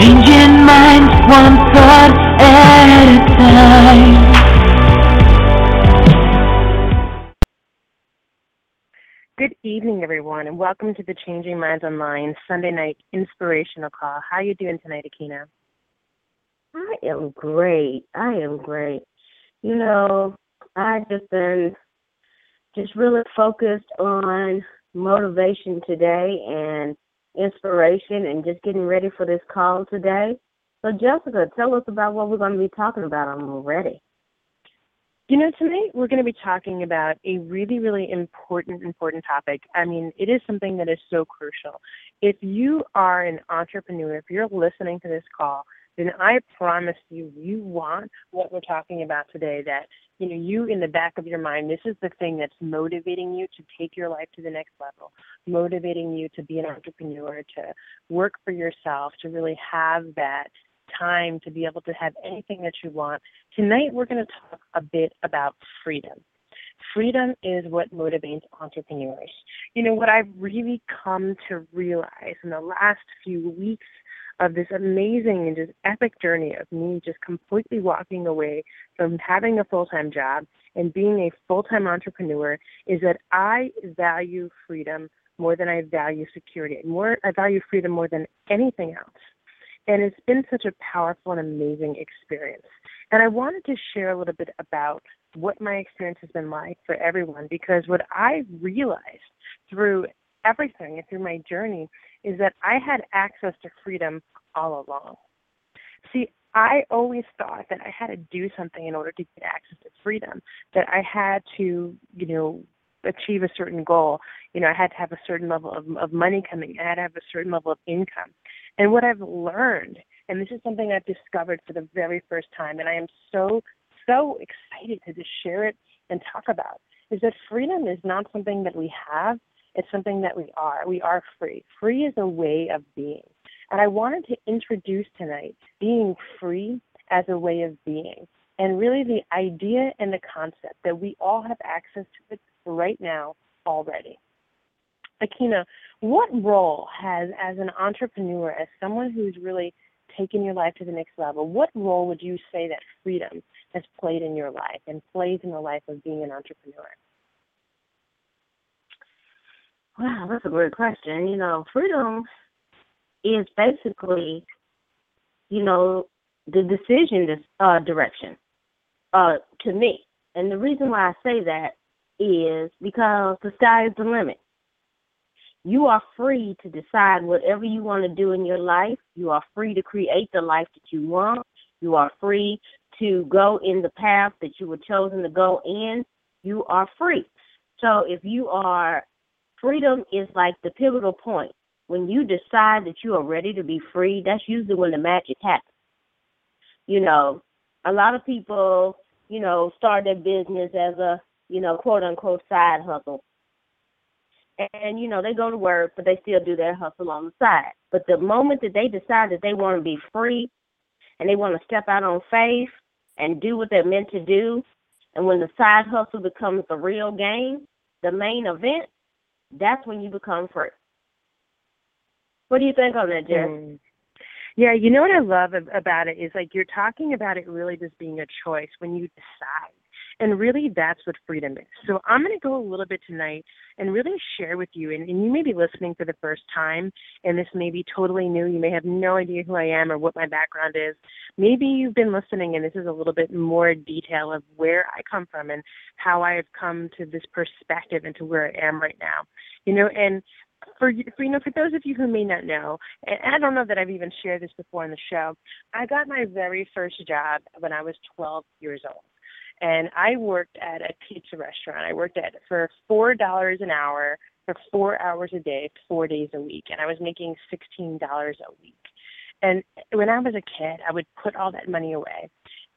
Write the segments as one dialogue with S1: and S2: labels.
S1: Changing minds one thought at a time.
S2: Good evening, everyone, and welcome to the Changing Minds Online Sunday night inspirational call. How are you doing tonight, Aikyna?
S3: I am great. I am great. You know, I just been just really focused on motivation today and inspiration and just getting ready for this call today. So, Jessica, tell us about what we're going to be talking about. I'm ready.
S2: You know, tonight we're going to be talking about a really, really important, important topic. I mean, it is something that is so crucial. If you are an entrepreneur, if you're listening to this call, then I promise you, you want what we're talking about today. That you know, you in the back of your mind, this is the thing that's motivating you to take your life to the next level, motivating you to be an entrepreneur, to work for yourself, to really have that time to be able to have anything that you want. Tonight, we're going to talk a bit about freedom. Freedom is what motivates entrepreneurs. You know, what I've really come to realize in the last few weeks of this amazing and just epic journey of me just completely walking away from having a full time job and being a full time entrepreneur is that I value freedom more than I value security. More I value freedom more than anything else. And it's been such a powerful and amazing experience. And I wanted to share a little bit about what my experience has been like for everyone because what I realized through everything and through my journey is that I had access to freedom all along. See, I always thought that I had to do something in order to get access to freedom, that I had to, you know, achieve a certain goal. You know, I had to have a certain level of, of money coming, I had to have a certain level of income. And what I've learned, and this is something I've discovered for the very first time, and I am so, so excited to just share it and talk about, is that freedom is not something that we have, it's something that we are. We are free. Free is a way of being. And I wanted to introduce tonight being free as a way of being. And really the idea and the concept that we all have access to it right now already. Aikyna, what role has, as an entrepreneur, as someone who's really taken your life to the next level, what role would you say that freedom has played in your life and plays in the life of being an entrepreneur?
S3: Wow, that's a great question. You know, freedom is basically, you know, the decision uh, direction uh, to me. And the reason why I say that is because the sky is the limit. You are free to decide whatever you want to do in your life. You are free to create the life that you want. You are free to go in the path that you were chosen to go in. You are free. So if you are, freedom is like the pivotal point. When you decide that you are ready to be free, that's usually when the magic happens. You know, a lot of people, you know, start their business as a, you know, quote unquote side hustle and you know they go to work but they still do their hustle on the side but the moment that they decide that they want to be free and they want to step out on faith and do what they're meant to do and when the side hustle becomes the real game the main event that's when you become free what do you think on that Jess? Mm.
S2: Yeah, you know what I love about it is like you're talking about it really just being a choice when you decide and really, that's what freedom is. So I'm going to go a little bit tonight and really share with you. And, and you may be listening for the first time, and this may be totally new. You may have no idea who I am or what my background is. Maybe you've been listening, and this is a little bit more detail of where I come from and how I have come to this perspective and to where I am right now. You know, and for, for you know for those of you who may not know and I don't know that I've even shared this before on the show I got my very first job when I was 12 years old and I worked at a pizza restaurant. I worked at for four dollars an hour for four hours a day, four days a week, and I was making sixteen dollars a week. And when I was a kid, I would put all that money away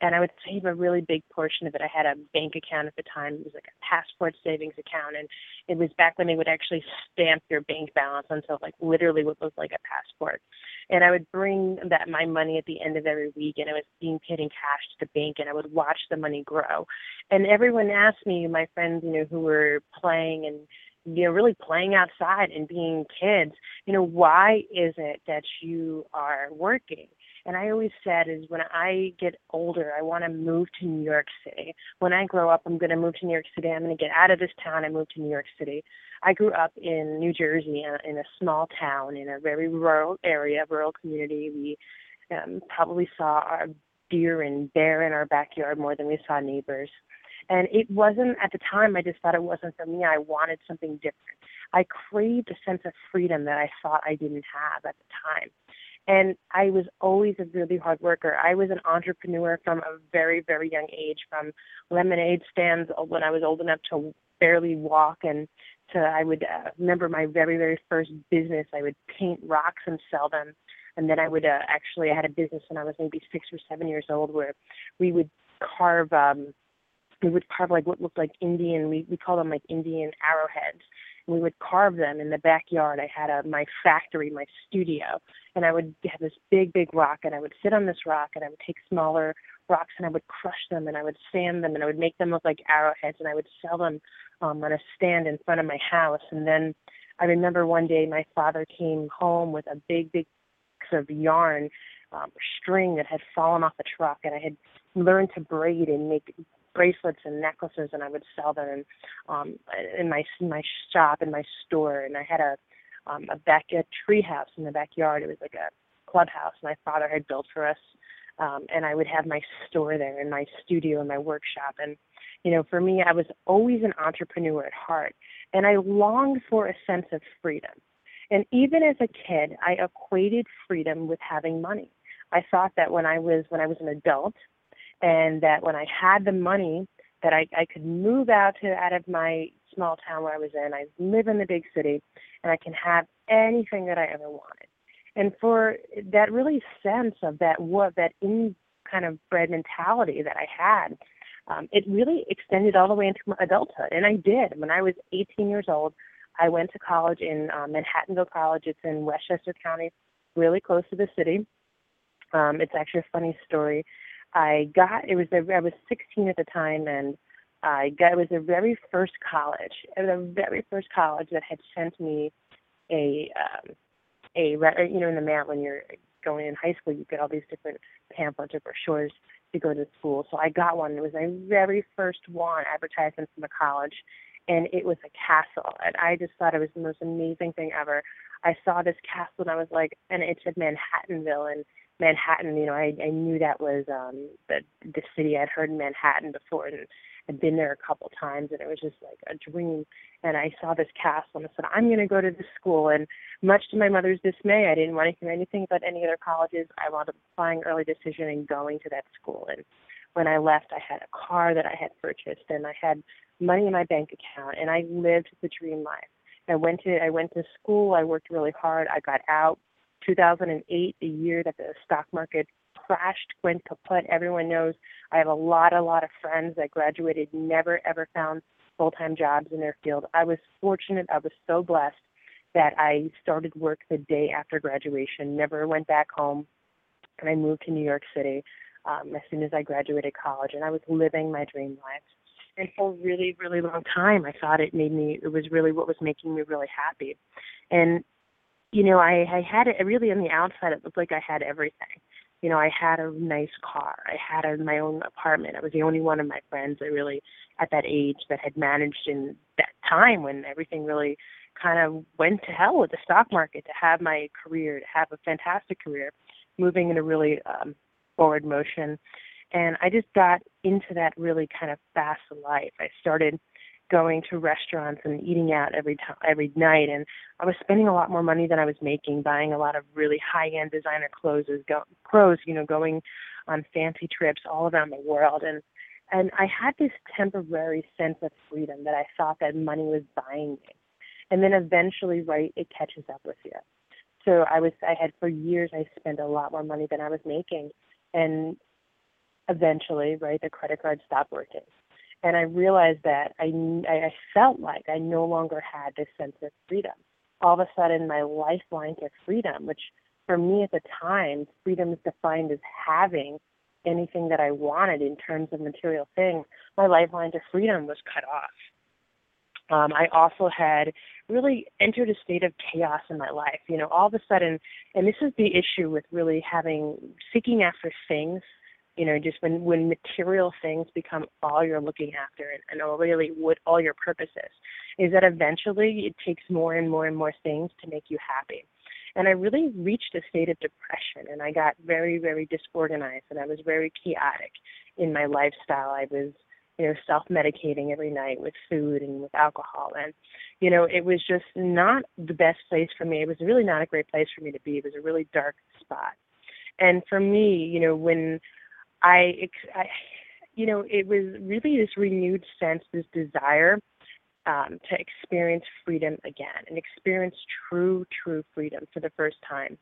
S2: and I would save a really big portion of it. I had a bank account at the time. It was like a passport savings account, and it was back when they would actually stamp your bank balance until like literally what looked like a passport. And I would bring that my money at the end of every week, and it was being paid in cash to the bank, and I would watch the money grow. And everyone asked me, my friends, you know, who were playing and you know, really playing outside and being kids. You know, why is it that you are working? And I always said is when I get older, I want to move to New York City. When I grow up, I'm going to move to New York City. I'm going to get out of this town and move to New York City. I grew up in New Jersey in a, in a small town in a very rural area, rural community. We um, probably saw our deer and bear in our backyard more than we saw neighbors. And it wasn't at the time, I just thought it wasn't for me. I wanted something different. I craved a sense of freedom that I thought I didn't have at the time. And I was always a really hard worker. I was an entrepreneur from a very, very young age, from lemonade stands when I was old enough to barely walk and to I would uh, remember my very, very first business. I would paint rocks and sell them. And then I would uh, actually I had a business when I was maybe six or seven years old where we would carve um we would carve like what looked like Indian we we call them like Indian arrowheads we would carve them in the backyard. I had a my factory, my studio, and I would have this big, big rock, and I would sit on this rock, and I would take smaller rocks, and I would crush them, and I would sand them, and I would make them look like arrowheads, and I would sell them um, on a stand in front of my house. And then I remember one day my father came home with a big, big piece of yarn um, string that had fallen off the truck, and I had learned to braid and make bracelets and necklaces, and I would sell them in, um, in my in my shop in my store. And I had a um, a back a tree house in the backyard. It was like a clubhouse my father had built for us. Um, and I would have my store there and my studio and my workshop. And you know, for me, I was always an entrepreneur at heart, and I longed for a sense of freedom. And even as a kid, I equated freedom with having money. I thought that when I was when I was an adult, and that when I had the money, that I, I could move out to out of my small town where I was in. I live in the big city, and I can have anything that I ever wanted. And for that really sense of that what that in kind of bred mentality that I had, um, it really extended all the way into my adulthood. And I did. When I was 18 years old, I went to college in um, Manhattanville College. It's in Westchester County, really close to the city. Um, it's actually a funny story. I got it was I was 16 at the time, and I got it was the very first college, the very first college that had sent me a um, a you know in the mail when you're going in high school you get all these different pamphlets or brochures to go to school. So I got one. It was my very first one advertisement from the college, and it was a castle, and I just thought it was the most amazing thing ever. I saw this castle and I was like, and it said Manhattanville, and Manhattan, you know, I, I knew that was um the the city. I'd heard Manhattan before and I'd been there a couple times and it was just like a dream. And I saw this castle and I said, I'm gonna go to this school and much to my mother's dismay, I didn't want to hear anything about any other colleges. I wound up applying early decision and going to that school and when I left I had a car that I had purchased and I had money in my bank account and I lived the dream life. I went to I went to school, I worked really hard, I got out 2008, the year that the stock market crashed, went kaput. Everyone knows I have a lot, a lot of friends that graduated, never ever found full time jobs in their field. I was fortunate, I was so blessed that I started work the day after graduation, never went back home, and I moved to New York City um, as soon as I graduated college, and I was living my dream life. And for a really, really long time, I thought it made me, it was really what was making me really happy. And you know, I, I had it really on the outside. It looked like I had everything. You know, I had a nice car. I had a, my own apartment. I was the only one of my friends that really, at that age, that had managed in that time when everything really kind of went to hell with the stock market to have my career, to have a fantastic career, moving in a really um, forward motion. And I just got into that really kind of fast life. I started going to restaurants and eating out every time every night and I was spending a lot more money than I was making buying a lot of really high end designer clothes go clothes you know going on fancy trips all around the world and and I had this temporary sense of freedom that I thought that money was buying me and then eventually right it catches up with you. So I was I had for years I spent a lot more money than I was making and eventually right the credit card stopped working and I realized that I, I felt like I no longer had this sense of freedom. All of a sudden, my lifeline to freedom, which for me at the time, freedom is defined as having anything that I wanted in terms of material things, my lifeline to freedom was cut off. Um, I also had really entered a state of chaos in my life. You know, all of a sudden, and this is the issue with really having seeking after things. You know, just when when material things become all you're looking after, and, and all really what all your purpose is, is that eventually it takes more and more and more things to make you happy. And I really reached a state of depression, and I got very very disorganized, and I was very chaotic in my lifestyle. I was you know, self medicating every night with food and with alcohol. And, you know, it was just not the best place for me. It was really not a great place for me to be. It was a really dark spot. And for me, you know, when I, I you know, it was really this renewed sense, this desire um, to experience freedom again and experience true, true freedom for the first time.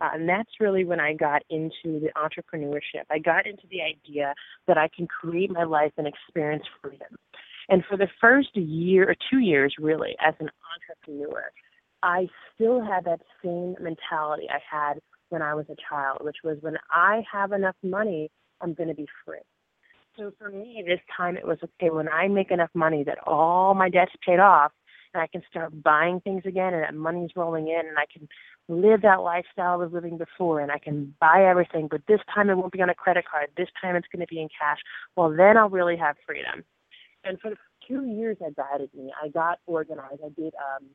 S2: Uh, and that's really when I got into the entrepreneurship. I got into the idea that I can create my life and experience freedom. And for the first year or two years, really, as an entrepreneur, I still had that same mentality I had when I was a child, which was when I have enough money, I'm going to be free. So for me, this time it was okay, when I make enough money that all my debt's paid off, and I can start buying things again, and that money's rolling in, and I can live that lifestyle I was living before and I can buy everything, but this time it won't be on a credit card. This time it's going to be in cash. Well, then I'll really have freedom. And for the two years that guided me, I got organized. I did um,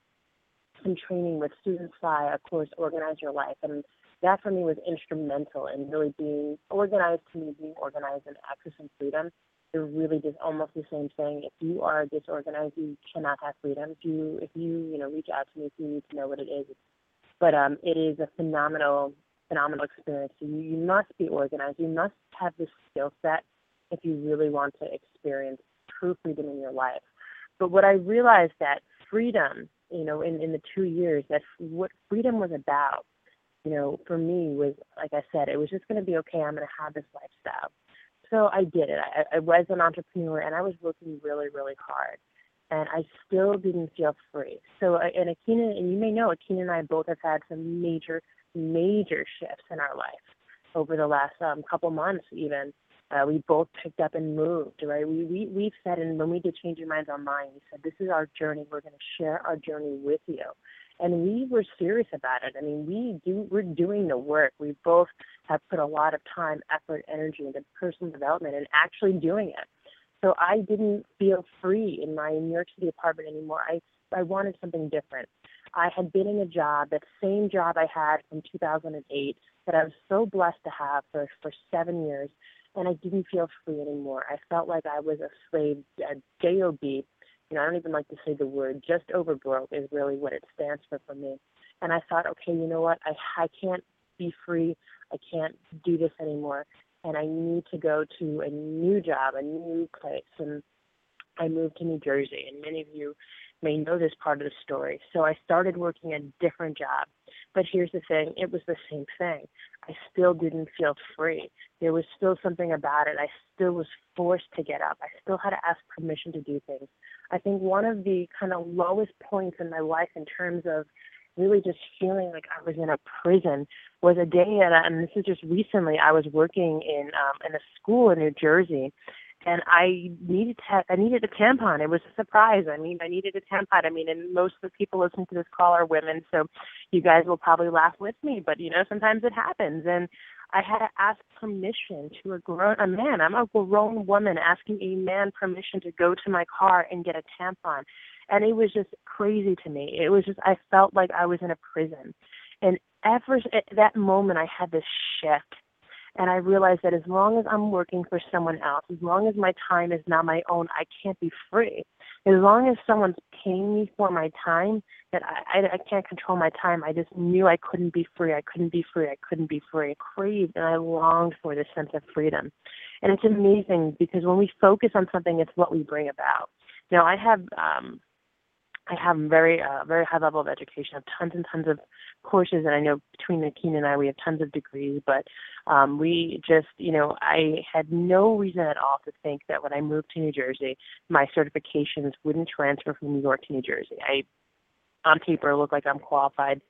S2: some training with Susan Fly, of course, Organize Your Life. And that for me was instrumental in really being organized to me, being organized and accessing freedom. They're really just almost the same thing. If you are disorganized, you cannot have freedom. If you, if you, you know, reach out to me if you need to know what it is, but um, it is a phenomenal, phenomenal experience. You, you must be organized. You must have the skill set if you really want to experience true freedom in your life. But what I realized that freedom, you know, in, in the two years, that what freedom was about, you know, for me was, like I said, it was just going to be okay. I'm going to have this lifestyle. So I did it. I, I was an entrepreneur and I was working really, really hard and I still didn't feel free. So, and Aikyna, and you may know, Aikyna and I both have had some major, major shifts in our life over the last um, couple months, even. Uh, we both picked up and moved, right? We, we, we've said, and when we did Change Your Minds Online, we said, this is our journey. We're going to share our journey with you. And we were serious about it. I mean, we do, we're doing the work. We both have put a lot of time, effort, energy into personal development and actually doing it so I didn't feel free in my New York City apartment anymore. I I wanted something different. I had been in a job, that same job I had from 2008, that I was so blessed to have for for seven years, and I didn't feel free anymore. I felt like I was a slave, a job. You know, I don't even like to say the word. Just over broke is really what it stands for for me. And I thought, okay, you know what? I I can't be free. I can't do this anymore and I need to go to a new job, a new place. And I moved to New Jersey, and many of you may know this part of the story. So I started working a different job. But here's the thing it was the same thing. I still didn't feel free. There was still something about it. I still was forced to get up. I still had to ask permission to do things. I think one of the kind of lowest points in my life in terms of really just feeling like I was in a prison was a day and this is just recently I was working in um in a school in New Jersey and I needed to I needed a tampon. It was a surprise. I mean, I needed a tampon. I mean, and most of the people listening to this call are women, so you guys will probably laugh with me, but you know, sometimes it happens and I had to ask permission to a grown a man. I'm a grown woman asking a man permission to go to my car and get a tampon and it was just crazy to me. It was just I felt like I was in a prison, and ever at that moment I had this shift, and I realized that as long as I'm working for someone else, as long as my time is not my own, I can't be free. As long as someone's paying me for my time, that I, I, I can't control my time. I just knew I couldn't be free. I couldn't be free. I couldn't be free. I craved and I longed for this sense of freedom. And it's amazing because when we focus on something, it's what we bring about. Now, I have um, I have very uh, very high level of education. I have tons and tons of courses, and I know between Aikyna and I, we have tons of degrees. But um, we just, you know, I had no reason at all to think that when I moved to New Jersey, my certifications wouldn't transfer from New York to New Jersey. I, on paper, look like I'm qualified,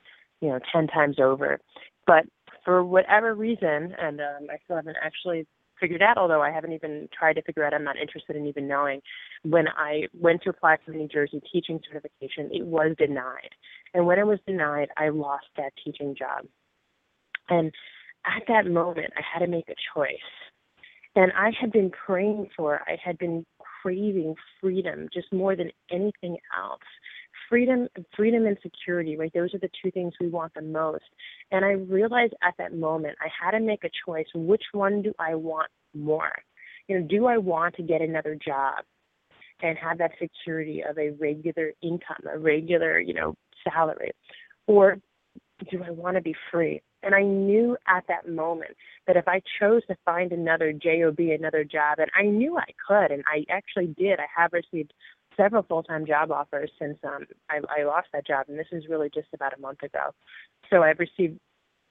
S2: you know, ten times over. But for whatever reason, and um, I still haven't actually figured out, although I haven't even tried to figure out, I'm not interested in even knowing. When I went to apply for the New Jersey teaching certification, it was denied. And when it was denied, I lost that teaching job. And at that moment, I had to make a choice. And I had been praying for, I had been craving freedom just more than anything else freedom freedom and security right? Those are the two things we want the most. And i realized at that moment i had to make a choice which one do i want more? You know do i want to get another job and have that security of a regular income a regular you know salary? Or do i want to be free? And i knew at that moment that if i chose to find another job another job and i knew i could and i actually did i have received several full-time job offers since um, I, I lost that job, and this is really just about a month ago. So I've received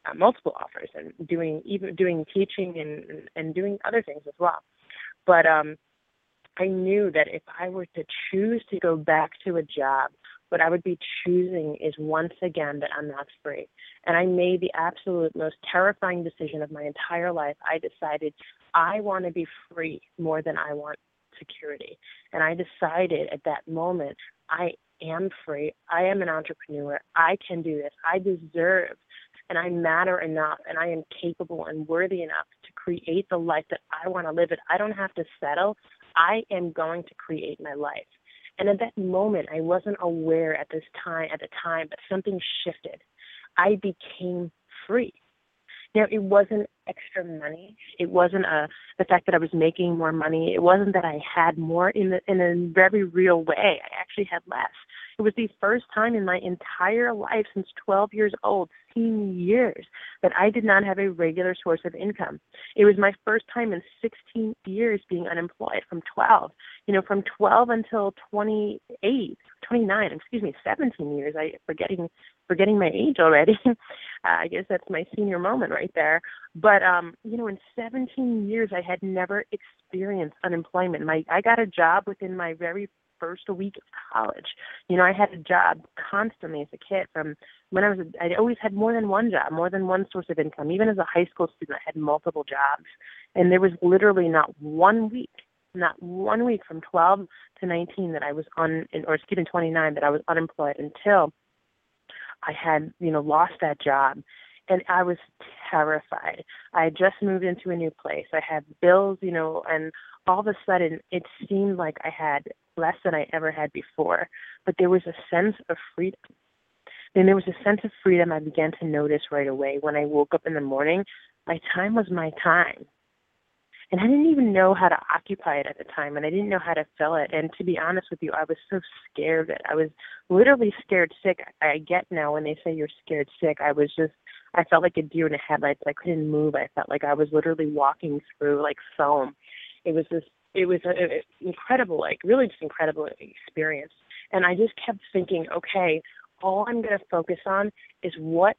S2: uh, multiple offers and doing even doing teaching and and doing other things as well. But um, I knew that if I were to choose to go back to a job, what I would be choosing is once again that I'm not free. And I made the absolute most terrifying decision of my entire life. I decided I want to be free more than I want security. And I decided at that moment, I am free. I am an entrepreneur. I can do this. I deserve and I matter enough and I am capable and worthy enough to create the life that I want to live it. I don't have to settle. I am going to create my life. And at that moment, I wasn't aware at this time at the time, but something shifted. I became free. Now it wasn't extra money. It wasn't a uh, the fact that I was making more money. It wasn't that I had more in the, in a very real way. I actually had less. It was the first time in my entire life since 12 years old, 16 years, that I did not have a regular source of income. It was my first time in 16 years being unemployed from 12. You know, from 12 until 28, 29, excuse me, 17 years. I forgetting forgetting my age already. I guess that's my senior moment right there. But um, you know, in 17 years, I had never experienced unemployment. My I got a job within my very first week of college. You know, I had a job constantly as a kid from when I was, I always had more than one job, more than one source of income. Even as a high school student, I had multiple jobs. And there was literally not one week, not one week from 12 to 19 that I was on, or excuse me, 29 that I was unemployed until I had, you know, lost that job and I was terrified. I had just moved into a new place. I had bills, you know, and all of a sudden it seemed like I had less than I ever had before. But there was a sense of freedom. Then there was a sense of freedom I began to notice right away when I woke up in the morning. My time was my time. And I didn't even know how to occupy it at the time, and I didn't know how to fill it. And to be honest with you, I was so scared it. I was literally scared sick. I get now when they say you're scared sick. I was just, I felt like a deer in the headlights. I couldn't move. I felt like I was literally walking through like foam. It was this, it was an incredible, like really just incredible experience. And I just kept thinking, okay, all I'm going to focus on is what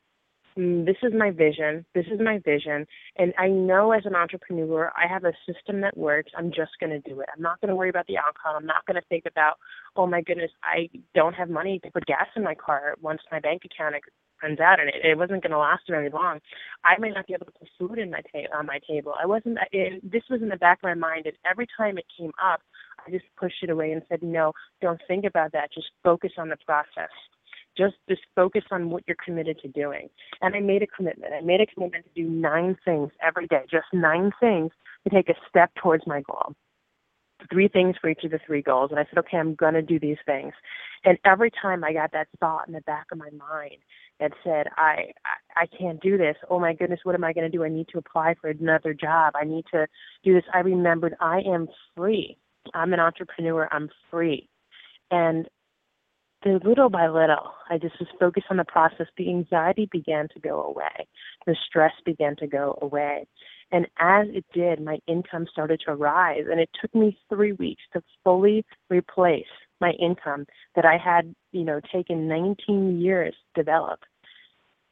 S2: Mm, this is my vision. This is my vision. And I know as an entrepreneur, I have a system that works. I'm just going to do it. I'm not going to worry about the outcome. I'm not going to think about, oh my goodness, I don't have money to put gas in my car once my bank account out and it, it wasn't going to last very long. I might not be able to put food in my ta- on my table. I wasn't, it, this was in the back of my mind. And every time it came up, I just pushed it away and said, no, don't think about that. Just focus on the process just just focus on what you're committed to doing. And I made a commitment. I made a commitment to do nine things every day, just nine things to take a step towards my goal. Three things for each of the three goals. And I said, okay, I'm going to do these things. And every time I got that thought in the back of my mind that said, I, I, I can't do this. Oh my goodness, what am I going to do? I need to apply for another job. I need to do this. I remembered I am free. I'm an entrepreneur. I'm free. And the little by little, I just was focused on the process. The anxiety began to go away. The stress began to go away. And as it did, my income started to rise. And it took me three weeks to fully replace my income that I had, you know, taken 19 years to develop.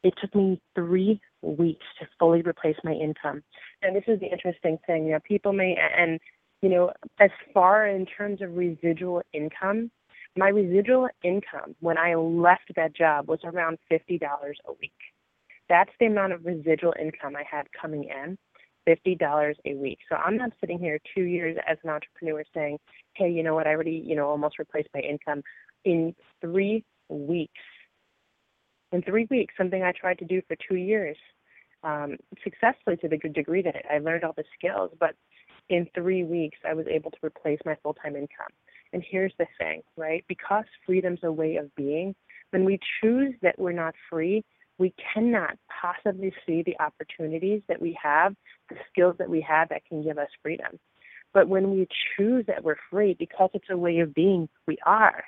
S2: It took me three weeks to fully replace my income. And this is the interesting thing. You know, people may, and, you know, as far in terms of residual income, my residual income when I left that job was around $50 a week. That's the amount of residual income I had coming in. $50 a week. So I'm not sitting here two years as an entrepreneur saying, hey, you know what, I already, you know, almost replaced my income. In three weeks, in three weeks, something I tried to do for two years, um, successfully to the degree that I learned all the skills, but in three weeks, I was able to replace my full time income. And here's the thing, right? Because freedom's a way of being, when we choose that we're not free, we cannot possibly see the opportunities that we have, the skills that we have that can give us freedom. But when we choose that we're free, because it's a way of being, we are.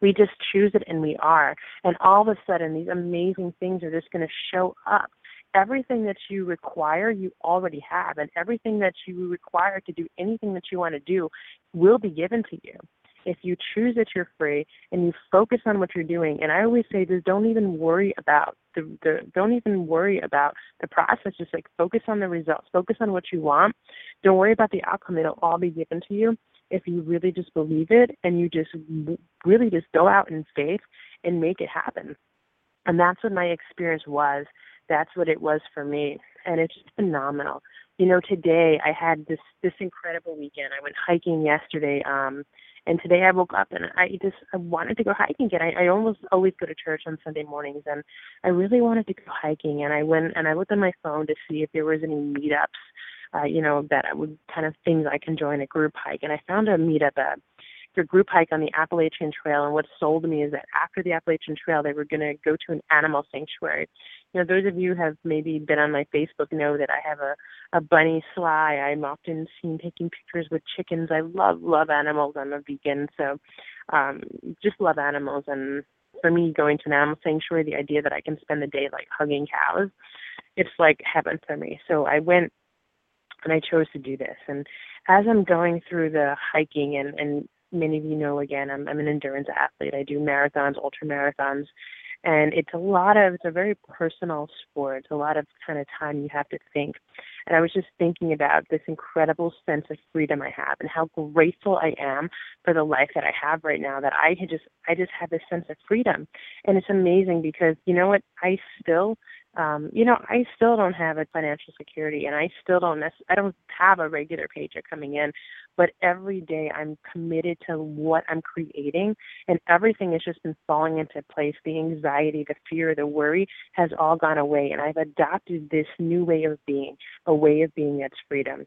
S2: We just choose it and we are. And all of a sudden, these amazing things are just going to show up. Everything that you require, you already have. And everything that you require to do anything that you want to do will be given to you if you choose that you're free and you focus on what you're doing and i always say this don't even worry about the, the don't even worry about the process just like focus on the results focus on what you want don't worry about the outcome it'll all be given to you if you really just believe it and you just really just go out in faith and make it happen and that's what my experience was that's what it was for me and it's just phenomenal you know today i had this this incredible weekend i went hiking yesterday um and today I woke up and I just I wanted to go hiking again. I, I almost always go to church on Sunday mornings, and I really wanted to go hiking. And I went and I looked on my phone to see if there was any meetups, uh, you know, that I would kind of things I can join a group hike. And I found a meetup, a, a group hike on the Appalachian Trail. And what sold me is that after the Appalachian Trail, they were going to go to an animal sanctuary you know, those of you have maybe been on my Facebook know that I have a, a bunny sly. I'm often seen taking pictures with chickens. I love, love animals. I'm a vegan, so um, just love animals. And for me, going to an animal sanctuary, the idea that I can spend the day like hugging cows, it's like heaven for me. So I went and I chose to do this. And as I'm going through the hiking, and, and many of you know again, I'm, I'm an endurance athlete. I do marathons, ultra marathons, and it's a lot of it's a very personal sport it's a lot of kind of time you have to think and i was just thinking about this incredible sense of freedom i have and how grateful i am for the life that i have right now that i just i just have this sense of freedom and it's amazing because you know what i still um, you know, I still don't have a financial security, and I still don't. Nec- I don't have a regular paycheck coming in, but every day I'm committed to what I'm creating, and everything has just been falling into place. The anxiety, the fear, the worry has all gone away, and I've adopted this new way of being, a way of being that's freedom.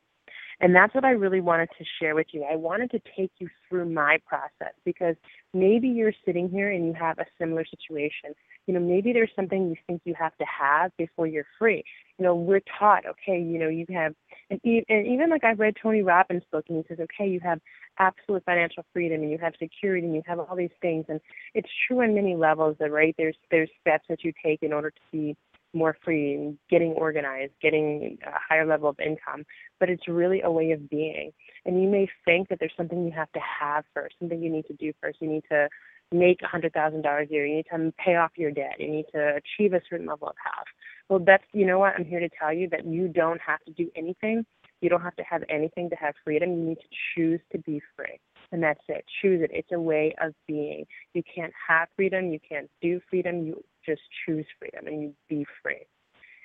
S2: And that's what I really wanted to share with you. I wanted to take you through my process because maybe you're sitting here and you have a similar situation you know, maybe there's something you think you have to have before you're free. You know, we're taught, okay, you know, you have, and, and even like I've read Tony Robbins' book, and he says, okay, you have absolute financial freedom, and you have security, and you have all these things, and it's true on many levels. That right, there's there's steps that you take in order to be more free getting organized, getting a higher level of income. But it's really a way of being. And you may think that there's something you have to have first, something you need to do first. You need to make a hundred thousand dollars a year. You need to pay off your debt. You need to achieve a certain level of health. Well, that's you know what I'm here to tell you that you don't have to do anything. You don't have to have anything to have freedom. You need to choose to be free, and that's it. Choose it. It's a way of being. You can't have freedom. You can't do freedom. You just choose freedom, and you be free.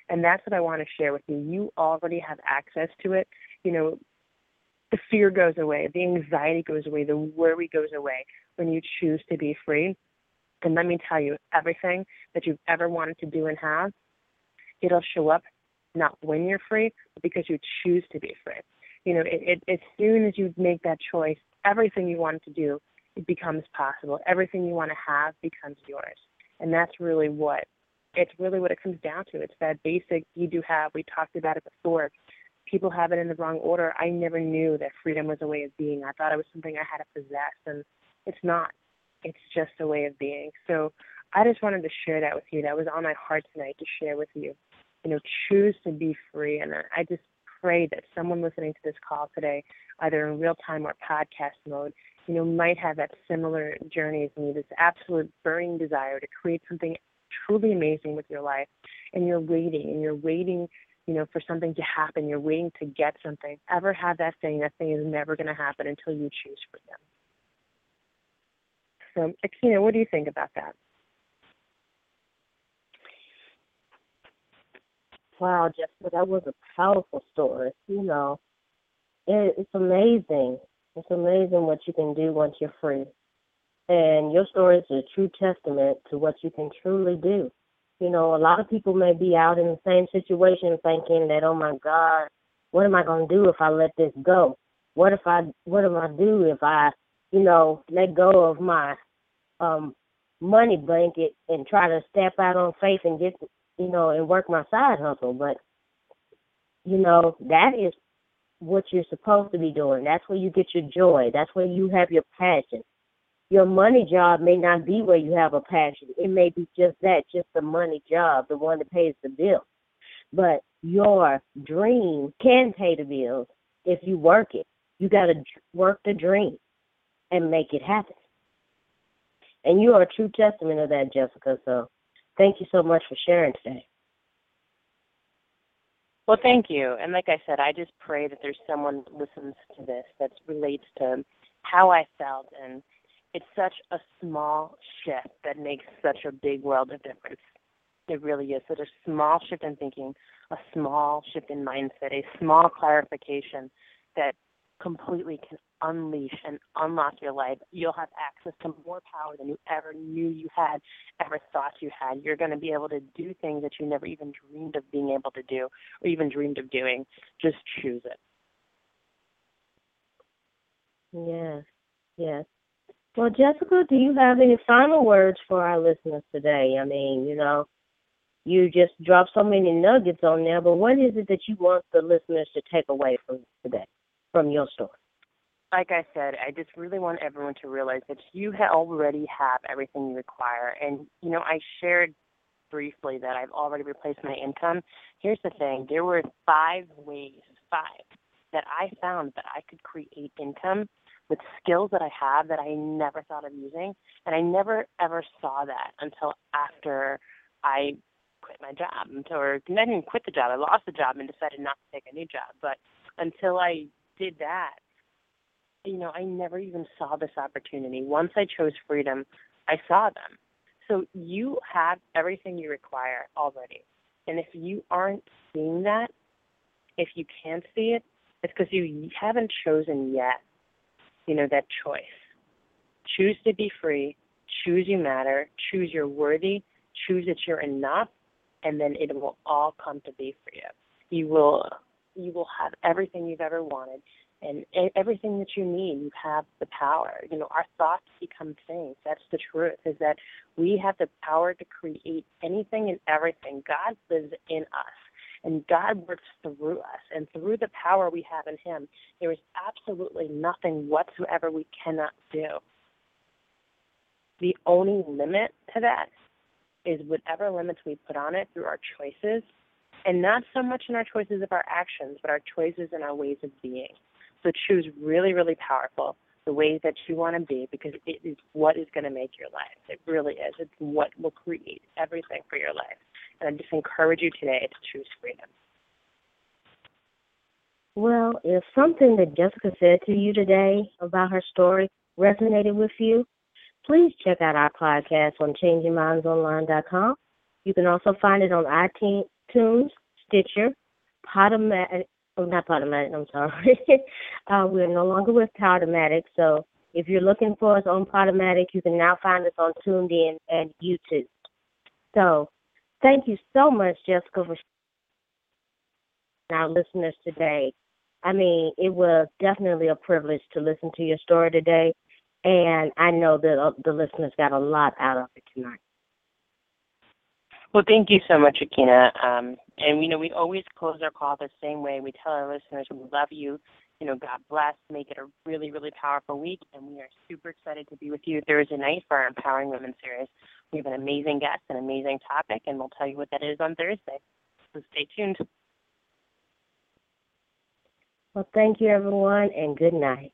S2: And that's what I want to share with you. You already have access to it. You know, the fear goes away, the anxiety goes away, the worry goes away when you choose to be free. And let me tell you, everything that you've ever wanted to do and have, it'll show up not when you're free, but because you choose to be free. You know, it, it, as soon as you make that choice, everything you want to do, it becomes possible. Everything you want to have becomes yours. And that's really what it's really what it comes down to. It's that basic you do have. We talked about it before people have it in the wrong order. I never knew that freedom was a way of being. I thought it was something I had to possess, and it's not. It's just a way of being. So I just wanted to share that with you. That was on my heart tonight to share with you. You know, choose to be free. And I just pray that someone listening to this call today, either in real time or podcast mode, you know, might have that similar journey as me, this absolute burning desire to create something truly amazing with your life. And you're waiting and you're waiting you know, for something to happen, you're waiting to get something. Ever have that thing, that thing is never going to happen until you choose for them. So, Aikyna, what do you think about that?
S3: Wow, Jessica, that was a powerful story. You know, it, it's amazing. It's amazing what you can do once you're free. And your story is a true testament to what you can truly do. You know, a lot of people may be out in the same situation thinking that, oh my God, what am I going to do if I let this go? What if I, what am I do if I, you know, let go of my um money blanket and try to step out on faith and get, you know, and work my side hustle? But, you know, that is what you're supposed to be doing. That's where you get your joy. That's where you have your passion. Your money job may not be where you have a passion. It may be just that, just the money job, the one that pays the bill. But your dream can pay the bills if you work it. You got to work the dream and make it happen. And you are a true testament of that, Jessica. So thank you so much for sharing today.
S2: Well, thank you. And like I said, I just pray that there's someone that listens to this that relates to how I felt. And it's such a small shift that makes such a big world of difference. It really is. Such a small shift in thinking, a small shift in mindset, a small clarification that completely can unleash and unlock your life. You'll have access to more power than you ever knew you had, ever thought you had. You're going to be able to do things that you never even dreamed of being able to do or even dreamed of doing. Just choose it.
S3: Yes, yes. Well, Jessica, do you have any final words for our listeners today? I mean, you know, you just dropped so many nuggets on there, but what is it that you want the listeners to take away from today, from your story?
S2: Like I said, I just really want everyone to realize that you ha- already have everything you require. And, you know, I shared briefly that I've already replaced my income. Here's the thing there were five ways, five, that I found that I could create income with skills that I have that I never thought of using. And I never ever saw that until after I quit my job. Or I didn't quit the job, I lost the job and decided not to take a new job. But until I did that, you know, I never even saw this opportunity. Once I chose freedom, I saw them. So you have everything you require already. And if you aren't seeing that, if you can't see it, it's because you haven't chosen yet, you know, that choice. Choose to be free, choose you matter, choose you're worthy, choose that you're enough, and then it will all come to be for you. You will you will have everything you've ever wanted and everything that you need, you have the power. You know, our thoughts become things. That's the truth, is that we have the power to create anything and everything. God lives in us, and God works through us. And through the power we have in Him, there is absolutely nothing whatsoever we cannot do. The only limit to that is whatever limits we put on it through our choices, and not so much in our choices of our actions, but our choices and our ways of being. So choose really, really powerful the way that you want to be because it is what is going to make your life. It really is. It's what will create everything for your life. And I just encourage you today to choose freedom.
S3: Well, if something that Jessica said to you today about her story resonated with you, please check out our podcast on changingmindsonline.com. You can also find it on iTunes, Stitcher, Podomatic, oh, not Podomatic, I'm sorry. uh, we're no longer with Podomatic, so if you're looking for us on Podomatic, you can now find us on TuneIn and YouTube. So thank you so much, Jessica, for our listeners today. I mean, it was definitely a privilege to listen to your story today, and I know that uh, the listeners got a lot out of it tonight.
S2: Well, thank you so much, Aikyna. Um, and you know, we always close our call the same way. We tell our listeners we love you. You know, God bless. Make it a really, really powerful week, and we are super excited to be with you Thursday night for our Empowering Women series. We have an amazing guest, an amazing topic, and we'll tell you what that is on Thursday. So stay tuned.
S3: Well, thank you, everyone, and good night.